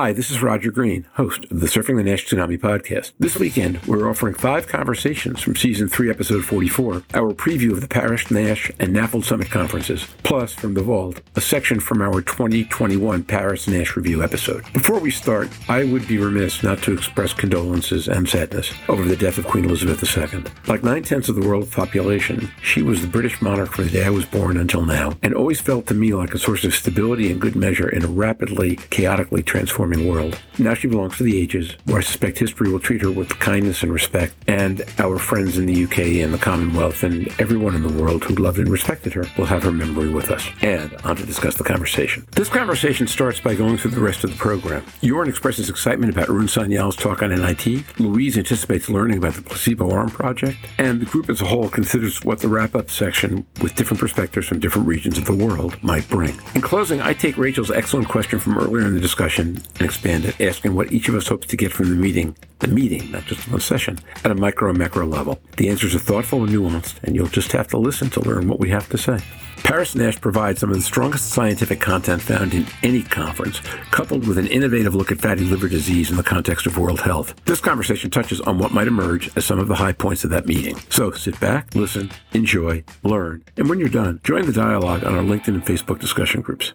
Hi, this is Roger Green, host of the Surfing the Nash Tsunami podcast. This weekend, we're offering five conversations from season 3, episode 44, our preview of the Paris, Nash, and NAFLD Summit conferences, plus from the vault, a section from our 2021 Paris Nash review episode. Before we start, I would be remiss not to express condolences and sadness over the death of Queen Elizabeth II. Like nine tenths of the world's population, she was the British monarch from the day I was born until now, and always felt to me like a source of stability and good measure in a rapidly, chaotically transforming world. Now she belongs to the ages, where I suspect history will treat her with kindness and respect, and our friends in the UK and the Commonwealth and everyone in the world who loved and respected her will have her memory with us. And on to discuss the conversation. This conversation starts by going through the rest of the program. Jorn expresses excitement about Arun Sanyal's talk on NIT. Louise anticipates learning about the placebo arm project, and the group as a whole considers what the wrap-up section, with different perspectives from different regions of the world, might bring. In closing, I take Rachel's excellent question from earlier in the discussion and expand it, asking what each of us hopes to get from the meeting, the meeting, not just one session, at a micro and macro level. The answers are thoughtful and nuanced, and you'll just have to listen to learn what we have to say. Paris Nash provides some of the strongest scientific content found in any conference, coupled with an innovative look at fatty liver disease in the context of world health. This conversation touches on what might emerge as some of the high points of that meeting. So sit back, listen, enjoy, learn, and when you're done, join the dialogue on our LinkedIn and Facebook discussion groups.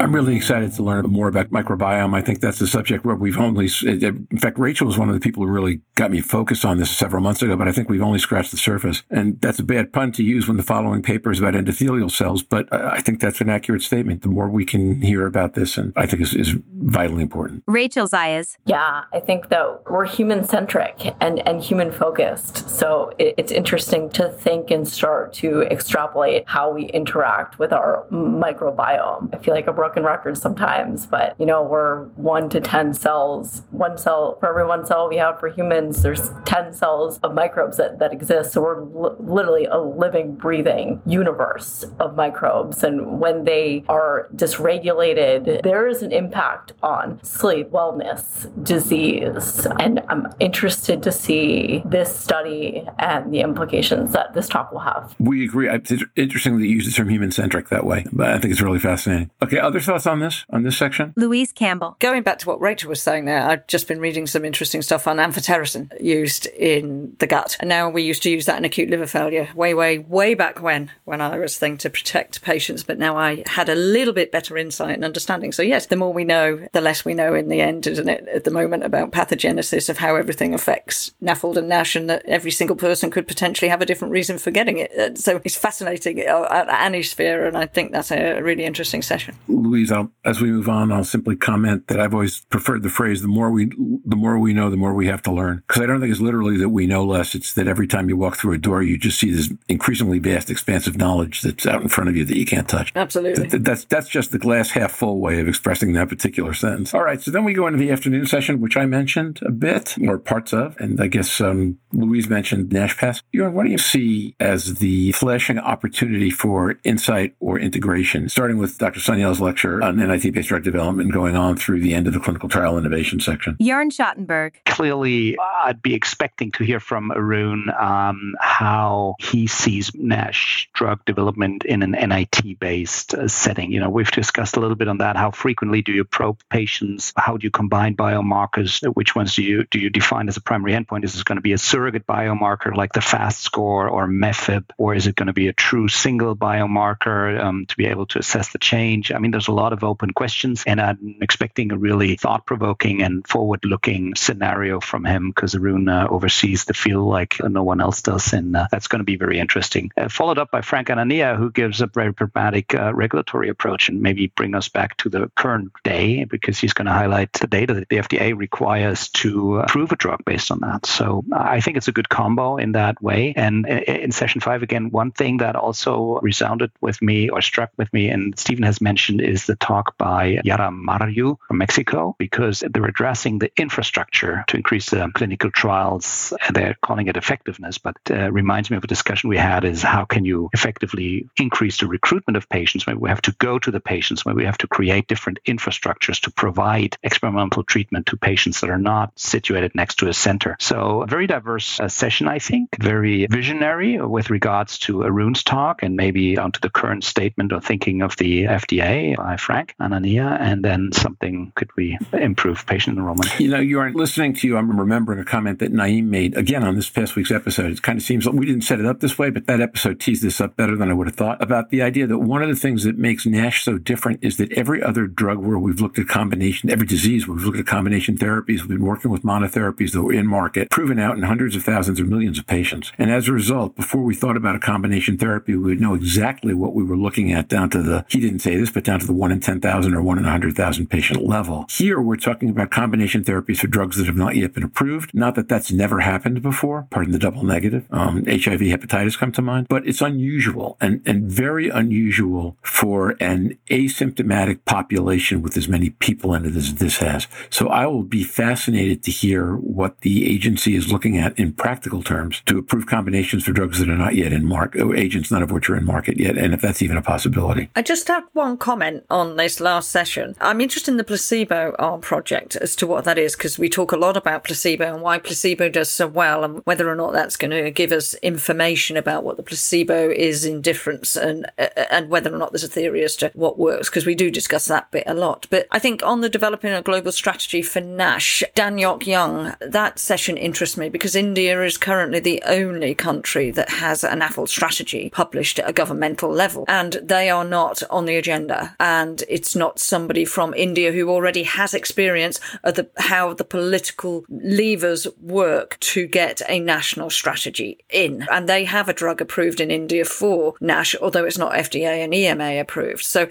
I'm really excited to learn more about microbiome. I think that's the subject where we've only, in fact, Rachel was one of the people who really got me focused on this several months ago, but I think we've only scratched the surface. And that's a bad pun to use when the following paper is about endothelial cells, but I think that's an accurate statement. The more we can hear about this, and I think is, is vitally important. Rachel Zayas. Yeah, I think that we're human centric and, and human focused. So it, it's interesting to think and start to extrapolate how we interact with our microbiome. I feel like a broken record sometimes, but you know, we're one to 10 cells. One cell for every one cell we have for humans, there's 10 cells of microbes that, that exist. So we're li- literally a living, breathing universe of microbes. And when they are dysregulated, there is an impact on sleep, wellness, disease. And I'm interested to see this study and the implications that this talk will have. We agree. It's interesting that you use the term human centric that way, but I think it's really fascinating. Okay, other thoughts on this, on this section? Louise Campbell. Going back to what Rachel was saying there, I've just been reading some interesting stuff on amphotericin used in the gut. And now we used to use that in acute liver failure way, way, way back when, when I was thinking to protect patients. But now I had a little bit better insight and understanding. So, yes, the more we know, the less we know in the end, isn't it, at the moment about pathogenesis of how everything affects NAFLD and NASH and that every single person could potentially have a different reason for getting it. So it's fascinating uh, at any sphere. And I think that's a really interesting session. Louise, I'll, as we move on, I'll simply comment that I've always preferred the phrase "the more we, the more we know, the more we have to learn." Because I don't think it's literally that we know less; it's that every time you walk through a door, you just see this increasingly vast, expanse of knowledge that's out in front of you that you can't touch. Absolutely, Th- that's that's just the glass half full way of expressing that particular sentence. All right, so then we go into the afternoon session, which I mentioned a bit or parts of, and I guess um, Louise mentioned NashPass. Jorn, what do you see as the flashing opportunity for insight or integration, starting with Dr. Sanyal's lecture on NIT-based drug development, going on through the end of the clinical trial innovation section? Jorn Schattenberg. Clearly, I'd be expecting to hear from Arun um, how he sees NASH drug development in an NIT-based uh, setting. You know, we've discussed a little bit on that. How frequently do you probe patients? How do you combine biomarkers? Which ones do you do you define as a primary endpoint? Is this going to be a surrogate biomarker like the FAST score or MEFIB, or is it going to be a true single biomarker um, to be able to assess the change? I mean, there's a lot of open questions, and I'm expecting a really thought-provoking and forward-looking scenario from him because Arun uh, oversees the field like no one else does, and uh, that's going to be very interesting. Uh, followed up by Frank Anania, who gives a very pragmatic uh, regulatory approach and maybe bring us back to the current day because he's going to highlight the data that the FDA requires to approve a drug based on that. So I think it's a good combo in that way. And in session five, again, one thing that also resounded with me or struck with me, and Stephen has mentioned, is the talk by Yara Maryu from Mexico, because they're addressing the infrastructure to increase the clinical trials. They're calling it effectiveness, but uh, reminds me of a discussion we had is how can you effectively increase the recruitment of patients? Maybe we have to go to the patients, maybe we have to create different infrastructures to provide experimental treatment to patients that are not situated next to a center. So a very diverse uh, session, I think, very visionary with regards to Arun's talk and maybe onto the current statement or thinking of the FDA by Frank Anania, and then something could we improve patient enrollment. You know, you aren't listening to you. I'm remembering a comment that Naeem made again on this past week's episode. It kind of seems like we didn't set it up this way, but that episode teased this up better than I would have thought about the idea that one of the things that makes NASH so different is that every other drug where we've looked at combination, every disease where we've looked at combination therapies, we've been working with monotherapies that were in market, proven out in hundreds of thousands or millions of patients. And as a result, before we thought about a combination therapy, we would know exactly what we were looking at down to the, he didn't say this, but down to the one in 10,000 or one in 100,000 patient level. Here, we're talking about combination therapies for drugs that have not yet been approved. Not that that's never happened before, pardon the double negative. Um, HIV, hepatitis come to mind, but it's unusual and, and very unusual for an asymptomatic population with as many people in it as this has. So I will be fascinated to hear what the agency is looking at in practical terms to approve combinations for drugs that are not yet in market, agents none of which are in market yet, and if that's even a possibility. I just have one comment on this last session. I'm interested in the placebo arm project as to what that is, because we talk a lot about placebo and why placebo does so well, and whether or not that's going to give us information about what the placebo is in difference, and uh, and whether or not there's a theory as to what works, because we do discuss that bit a lot. But I think on the developing a global strategy for NASH, Danyok Young, that session interests me because India is currently the only country that has an NAFLD strategy published at a governmental level, and they are not on the agenda. And it's not somebody from India who already has experience of the, how the political levers work to get a national strategy in. And they have a drug approved in India for NASH, although it's not FDA and EMA approved. So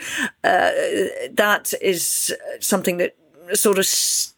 uh, that is something that sort of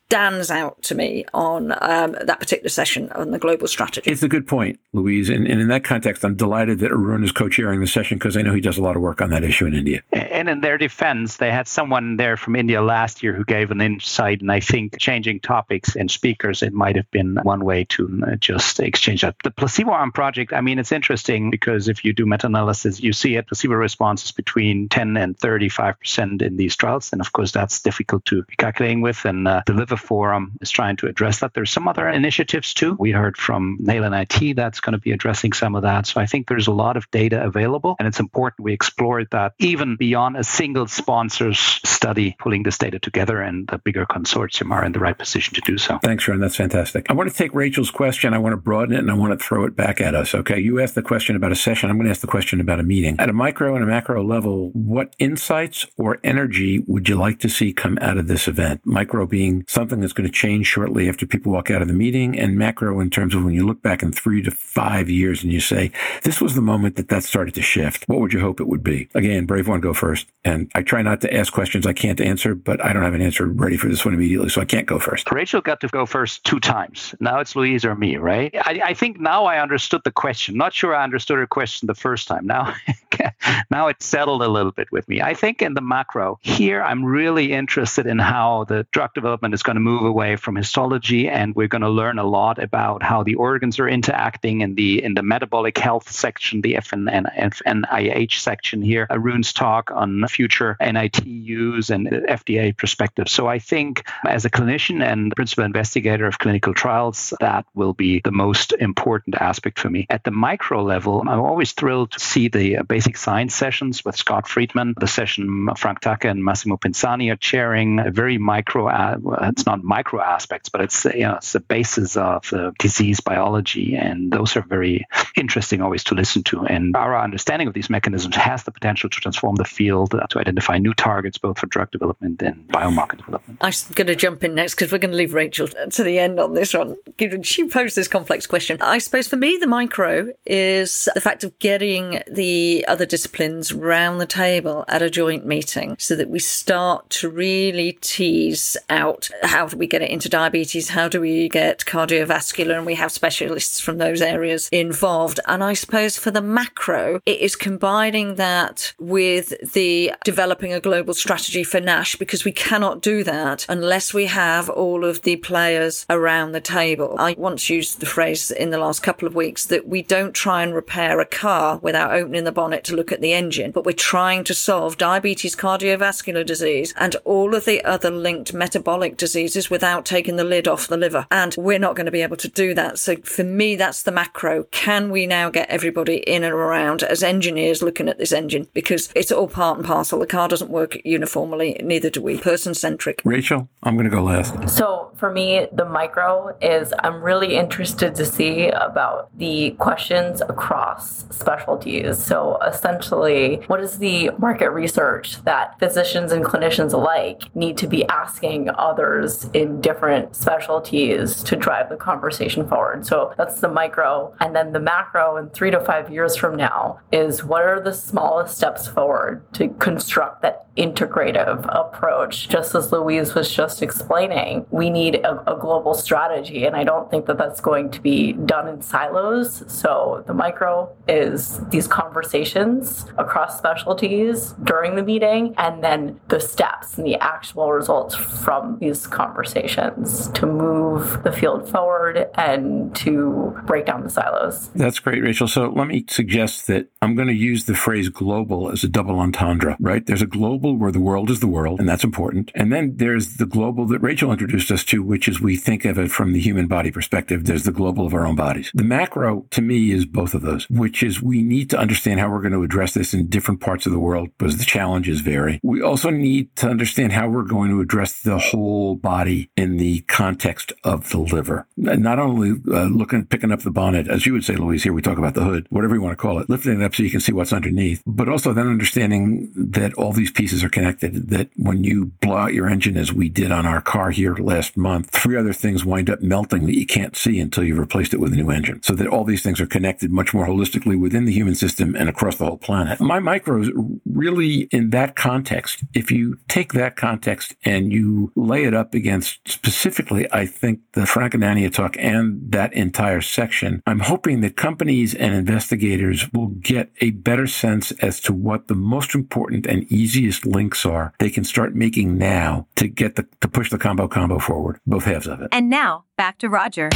stands out to me on um, that particular session on the global strategy. It's a good point, Louise. And, and in that context, I'm delighted that Arun is co chairing the session because I know he does a lot of work on that issue in India. And in their defense, they had someone there from India last year who gave an insight. And I think changing topics and speakers, it might have been one way to uh, just exchange that. The placebo arm project, I mean, it's interesting because if you do meta analysis, you see a placebo responses between 10 and 35% in these trials. And of course, that's difficult to be calculating with. And uh, the liver Forum is trying to address that. There's some other initiatives too. We heard from Nalen IT that's going to be addressing some of that. So I think there's a lot of data available, and it's important we explore that even beyond a single sponsor's study, pulling this data together, and the bigger consortium are in the right position to do so. Thanks, Ron. That's fantastic. I want to take Rachel's question. I want to broaden it, and I want to throw it back at us. Okay, you asked the question about a session. I'm going to ask the question about a meeting. At a micro and a macro level, what insights or energy would you like to see come out of this event? Micro being something something that's going to change shortly after people walk out of the meeting, and macro in terms of when you look back in three to five years and you say, this was the moment that that started to shift. What would you hope it would be? Again, brave one, go first. And I try not to ask questions I can't answer, but I don't have an answer ready for this one immediately, so I can't go first. Rachel got to go first two times. Now it's Louise or me, right? I, I think now I understood the question. Not sure I understood her question the first time. Now, now it's settled a little bit with me. I think in the macro here, I'm really interested in how the drug development is going to move away from histology, and we're going to learn a lot about how the organs are interacting in the in the metabolic health section, the FN FNIH section here. Uh, Arun's talk on future NITUs and FDA perspective. So I think as a clinician and principal investigator of clinical trials, that will be the most important aspect for me. At the micro level, I'm always thrilled to see the uh, basic science sessions with Scott Friedman, the session Frank Tacke and Massimo Pinzani are chairing, a very micro, uh, it's not micro aspects, but it's you know it's the basis of uh, disease biology, and those are very interesting always to listen to. And our understanding of these mechanisms has the potential to transform the field uh, to identify new targets both for drug development and biomarker development. I'm going to jump in next because we're going to leave Rachel to the end on this one. She posed this complex question. I suppose for me, the micro is the fact of getting the other disciplines round the table at a joint meeting so that we start to really tease out how how do we get it into diabetes? How do we get cardiovascular? And we have specialists from those areas involved. And I suppose for the macro, it is combining that with the developing a global strategy for NASH because we cannot do that unless we have all of the players around the table. I once used the phrase in the last couple of weeks that we don't try and repair a car without opening the bonnet to look at the engine, but we're trying to solve diabetes, cardiovascular disease, and all of the other linked metabolic diseases without taking the lid off the liver. And we're not going to be able to do that. So for me, that's the macro. Can we now get everybody in and around as engineers looking at this engine? Because it's all part and parcel. The car doesn't work uniformly, neither do we. Person centric. Rachel, I'm going to go last. So for me, the micro is I'm really interested to see about the questions across specialties. So essentially, what is the market research that physicians and clinicians alike need to be asking others in different specialties to drive the conversation forward? So that's the micro. And then the macro in three to five years from now is what are the smallest steps forward to construct that integrative approach? Just as Louise was just explaining, we need a, a global strategy. And I don't think that that's going to be done in silos. So the micro is these conversations across specialties during the meeting, and then the steps and the actual results from these conversations to move the field forward and to break down the silos. That's great, Rachel. So let me suggest that I'm going to use the phrase global as a double entendre, right? There's a global where the world is the world, and that's important. And then there's the global that Rachel introduced us to, which is we think of it from the human body perspective. There's the global of our own bodies. The macro to me is both of those, which is we need to understand how we're going to address this in different parts of the world because the challenges vary. We also need to understand how we're going to address the whole body in the context of the liver. Not only uh, looking, picking up the bonnet, as you would say, Louise, here we talk about the hood, whatever you want to call it, lifting it up so you can see what's underneath, but also then understanding that all these pieces are connected, that when you blow out your engine, as we did on our car here last month, three other things wind up melting that you can't see until you've replaced it with a new engine. So that all these things are connected much more holistically within the human system and across the whole planet. My micros really in that context, if you take that context and you lay it up against specifically, I think the Frank Anania talk and that entire section, I'm hoping that companies and investigators will get a better sense as to what the most important and easiest links are they can start making now to get the, to push the combo combo forward, both halves of it. And now, back to Roger.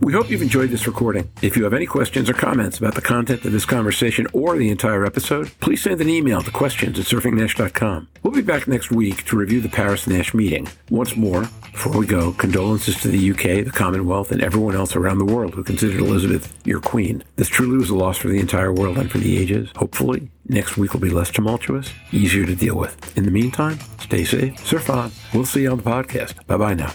We hope you've enjoyed this recording. If you have any questions or comments about the content of this conversation or the entire episode, please send an email to questions at surfingnash.com. We'll be back next week to review the Paris Nash meeting. Once more, before we go, condolences to the UK, the Commonwealth, and everyone else around the world who considered Elizabeth your queen. This truly was a loss for the entire world and for the ages. Hopefully, next week will be less tumultuous, easier to deal with. In the meantime, stay safe, surf on. We'll see you on the podcast. Bye bye now.